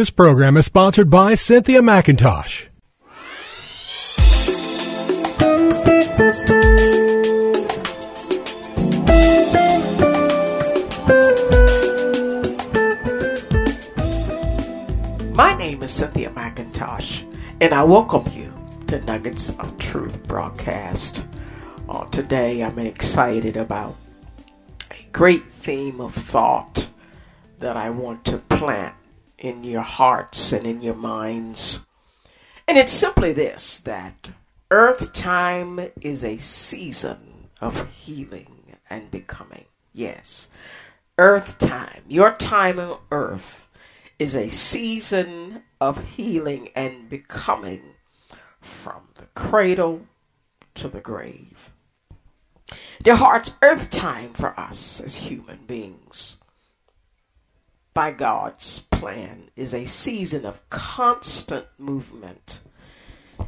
This program is sponsored by Cynthia McIntosh. My name is Cynthia McIntosh, and I welcome you to Nuggets of Truth broadcast. Uh, today, I'm excited about a great theme of thought that I want to plant in your hearts and in your minds. And it's simply this that earth time is a season of healing and becoming. Yes. Earth time, your time on earth is a season of healing and becoming from the cradle to the grave. Dear hearts, earth time for us as human beings by God's plan is a season of constant movement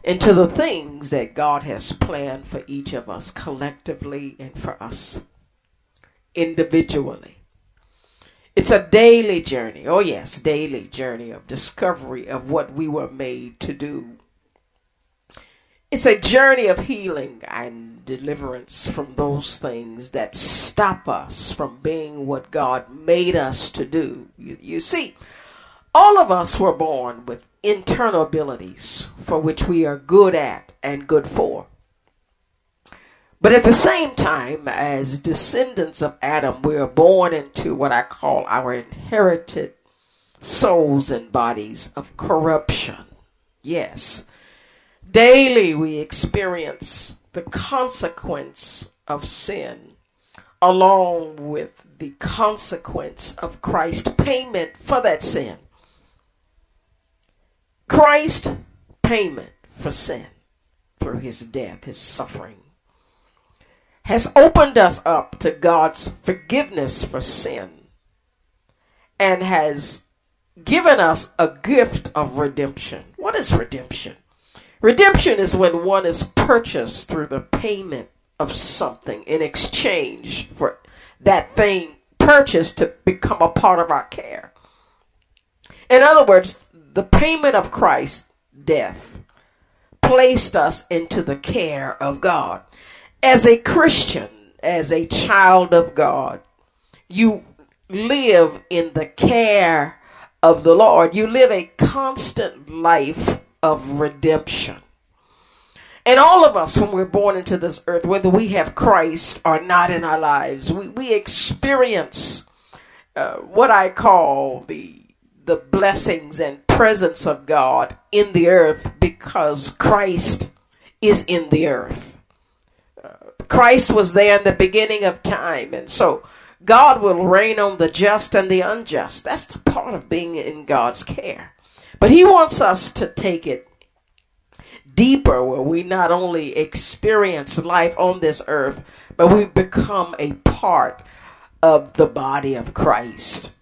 into the things that God has planned for each of us collectively and for us individually. It's a daily journey. Oh, yes, daily journey of discovery of what we were made to do. It's a journey of healing and deliverance from those things that stop us from being what God made us to do. You, you see, all of us were born with internal abilities for which we are good at and good for. But at the same time, as descendants of Adam, we are born into what I call our inherited souls and bodies of corruption. Yes. Daily we experience the consequence of sin along with the consequence of Christ's payment for that sin. Christ payment for sin through his death, his suffering has opened us up to God's forgiveness for sin and has given us a gift of redemption. What is redemption? Redemption is when one is purchased through the payment of something in exchange for that thing purchased to become a part of our care. In other words, the payment of Christ's death placed us into the care of God as a Christian, as a child of God, you live in the care of the Lord. You live a constant life of redemption. And all of us, when we're born into this earth, whether we have Christ or not in our lives, we, we experience uh, what I call the the blessings and presence of God in the earth because Christ is in the earth. Christ was there in the beginning of time. And so God will rain on the just and the unjust. That's the part of being in God's care. But He wants us to take it deeper where we not only experience life on this earth, but we become a part of the body of Christ.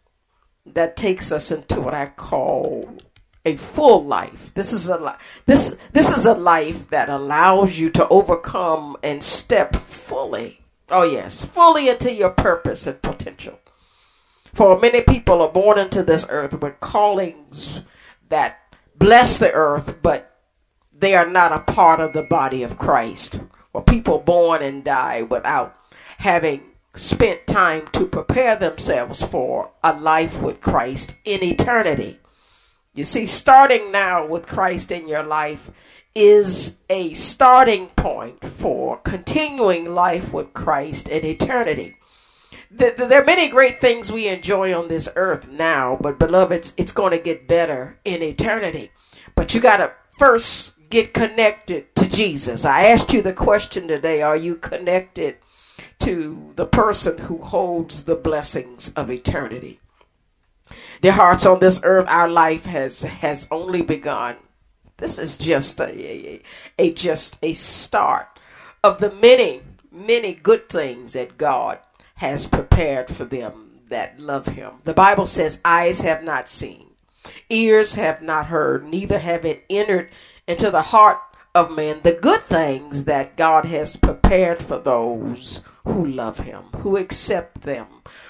That takes us into what I call a full life. This is a li- this this is a life that allows you to overcome and step fully. Oh yes, fully into your purpose and potential. For many people are born into this earth with callings that bless the earth, but they are not a part of the body of Christ. Or people born and die without having spent time to prepare themselves for a life with Christ in eternity. You see, starting now with Christ in your life is a starting point for continuing life with Christ in eternity. There are many great things we enjoy on this earth now, but beloved, it's, it's going to get better in eternity. But you got to first get connected to Jesus. I asked you the question today Are you connected to the person who holds the blessings of eternity? Dear hearts on this earth, our life has has only begun. This is just a, a, a just a start of the many many good things that God has prepared for them that love Him. The Bible says, "Eyes have not seen, ears have not heard, neither have it entered into the heart of man the good things that God has prepared for those who love Him, who accept them,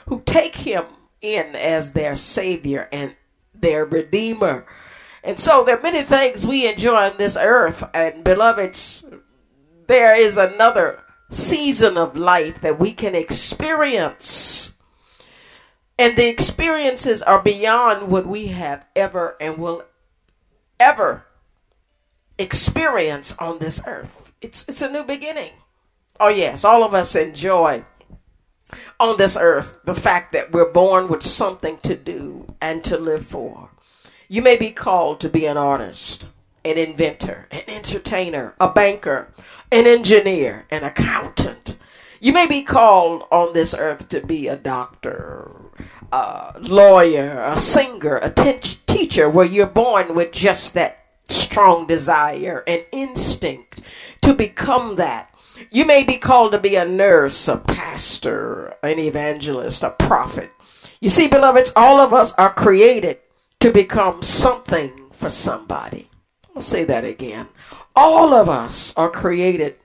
who take Him in as their Savior and their Redeemer. And so there are many things we enjoy on this earth. And beloveds, there is another season of life that we can experience. And the experiences are beyond what we have ever and will ever experience on this earth. It's, it's a new beginning. Oh, yes, all of us enjoy on this earth the fact that we're born with something to do and to live for. You may be called to be an artist, an inventor, an entertainer, a banker, an engineer, an accountant. You may be called on this earth to be a doctor, a lawyer, a singer, a teacher, where you're born with just that strong desire and instinct to become that. You may be called to be a nurse, a pastor, an evangelist, a prophet. You see, beloveds, all of us are created to become something for somebody. I'll say that again. All of us are created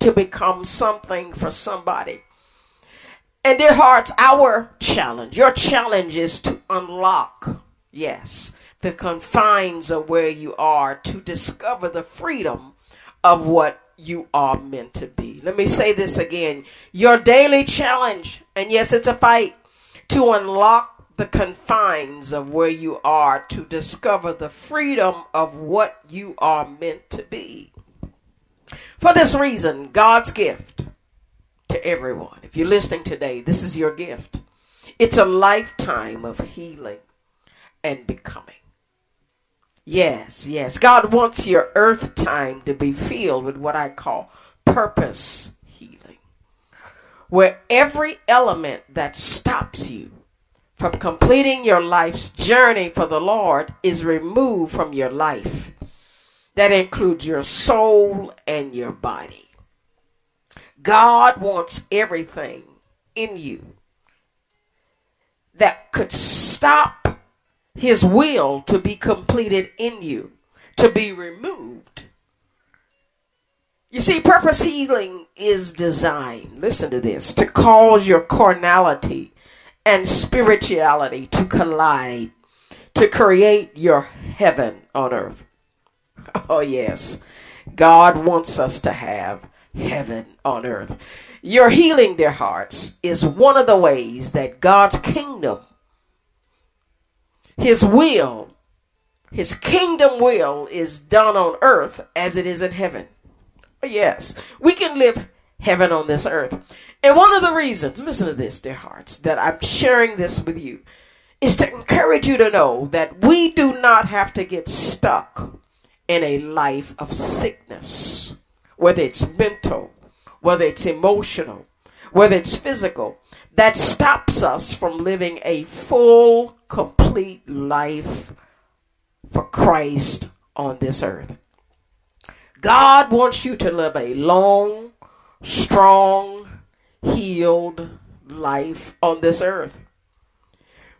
to become something for somebody. And dear hearts, our challenge, your challenge is to unlock, yes, the confines of where you are to discover the freedom of what you are meant to be. Let me say this again. Your daily challenge, and yes, it's a fight, to unlock the confines of where you are to discover the freedom of what you are meant to be. For this reason, God's gift to everyone, if you're listening today, this is your gift. It's a lifetime of healing and becoming. Yes, yes. God wants your earth time to be filled with what I call purpose healing, where every element that stops you from completing your life's journey for the Lord is removed from your life. That includes your soul and your body. God wants everything in you that could stop his will to be completed in you, to be removed. You see, purpose healing is designed, listen to this, to cause your carnality and spirituality to collide to create your heaven on earth. Oh, yes. God wants us to have heaven on earth. Your healing their hearts is one of the ways that God's kingdom, His will, His kingdom will is done on earth as it is in heaven. Oh, yes. We can live heaven on this earth. And one of the reasons, listen to this, dear hearts, that I'm sharing this with you is to encourage you to know that we do not have to get stuck in a life of sickness, whether it's mental, whether it's emotional, whether it's physical, that stops us from living a full, complete life for Christ on this earth. God wants you to live a long, strong, healed life on this earth.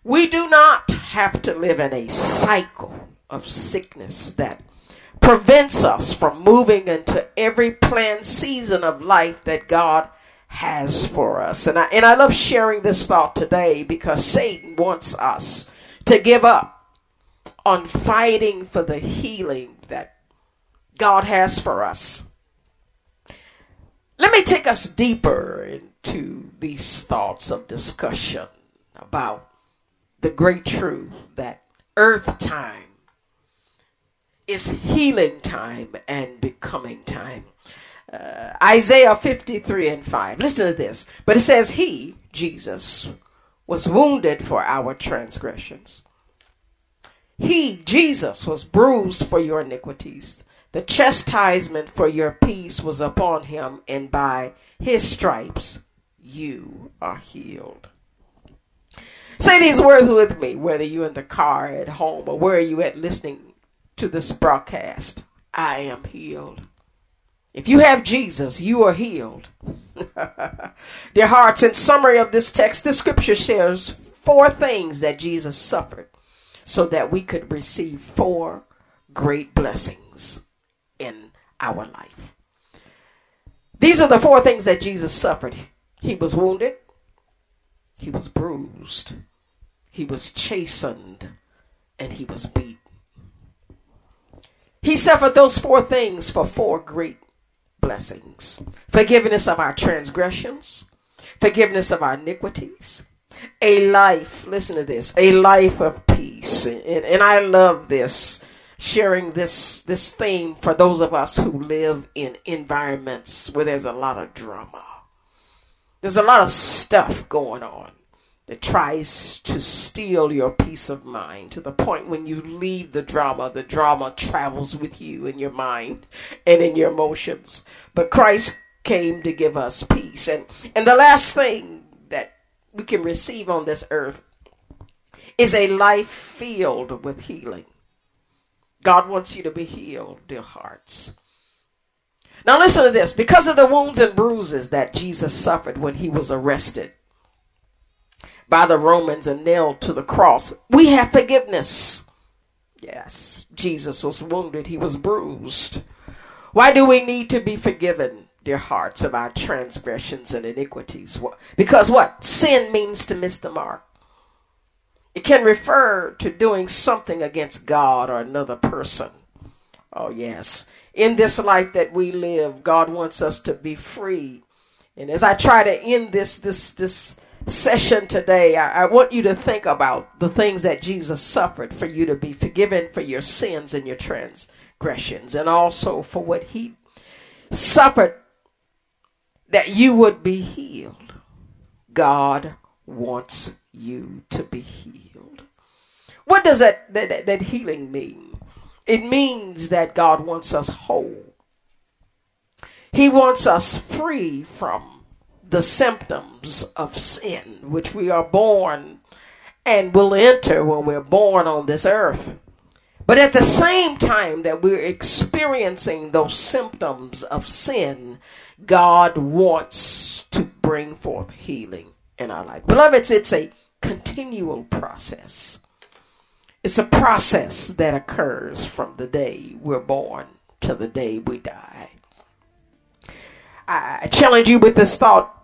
We do not have to live in a cycle of sickness that prevents us from moving into every planned season of life that God has for us. And I, and I love sharing this thought today because Satan wants us to give up on fighting for the healing that God has for us. Let me take us deeper into these thoughts of discussion about the great truth that earth time is healing time and becoming time. Uh, Isaiah 53 and 5. Listen to this. But it says, He, Jesus, was wounded for our transgressions. He, Jesus, was bruised for your iniquities. The chastisement for your peace was upon him, and by his stripes you are healed. Say these words with me, whether you're in the car, at home, or where you at listening to this broadcast. I am healed. If you have Jesus, you are healed. Dear hearts, in summary of this text, the scripture shares four things that Jesus suffered so that we could receive four great blessings in our life. These are the four things that Jesus suffered. He was wounded, he was bruised, he was chastened, and he was beat. He suffered those four things for four great blessings forgiveness of our transgressions, forgiveness of our iniquities, a life, listen to this, a life of peace. And, and I love this, sharing this, this theme for those of us who live in environments where there's a lot of drama. There's a lot of stuff going on that tries to steal your peace of mind to the point when you leave the drama, the drama travels with you in your mind and in your emotions. But Christ came to give us peace. And and the last thing that we can receive on this earth is a life filled with healing. God wants you to be healed, dear hearts. Now listen to this. Because of the wounds and bruises that Jesus suffered when he was arrested, by the Romans and nailed to the cross. We have forgiveness. Yes, Jesus was wounded, he was bruised. Why do we need to be forgiven, dear hearts, of our transgressions and iniquities? Because what? Sin means to miss the mark. It can refer to doing something against God or another person. Oh, yes. In this life that we live, God wants us to be free. And as I try to end this, this, this, session today, I, I, want you to think about the things that Jesus suffered for you to be forgiven for your sins and your transgressions, and also for what he suffered that you would be healed. God wants you to be healed. What does that, that, that healing mean? It means that God wants us whole. He wants us free from the symptoms of sin, which we are born and will enter when we're born on this earth. But at the same time that we're experiencing those symptoms of sin, God wants to bring forth healing in our life. Beloveds, it's a continual process. It's a process that occurs from the day we're born to the day we die. I challenge you with this thought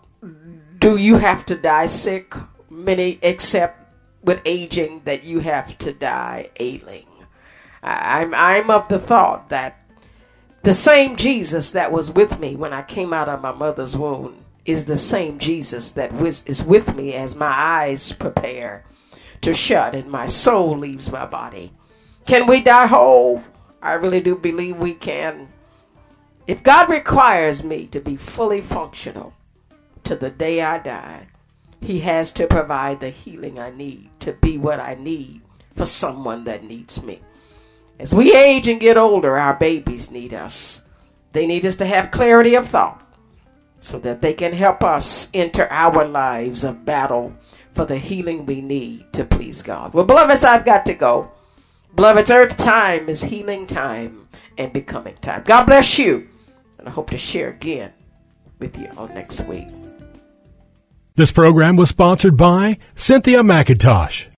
do you have to die sick? Many accept with aging that you have to die ailing. I'm I'm of the thought that the same Jesus that was with me when I came out of my mother's womb is the same Jesus that is with me as my eyes prepare to shut and my soul leaves my body. Can we die whole? I really do believe we can. If God requires me to be fully functional, to the day I die, He has to provide the healing I need to be what I need for someone that needs me. As we age and get older, our babies need us. They need us to have clarity of thought so that they can help us enter our lives of battle for the healing we need to please God. Well, beloveds, I've got to go. Beloveds, earth time is healing time and becoming time. God bless you. And I hope to share again with you all next week. This program was sponsored by Cynthia McIntosh.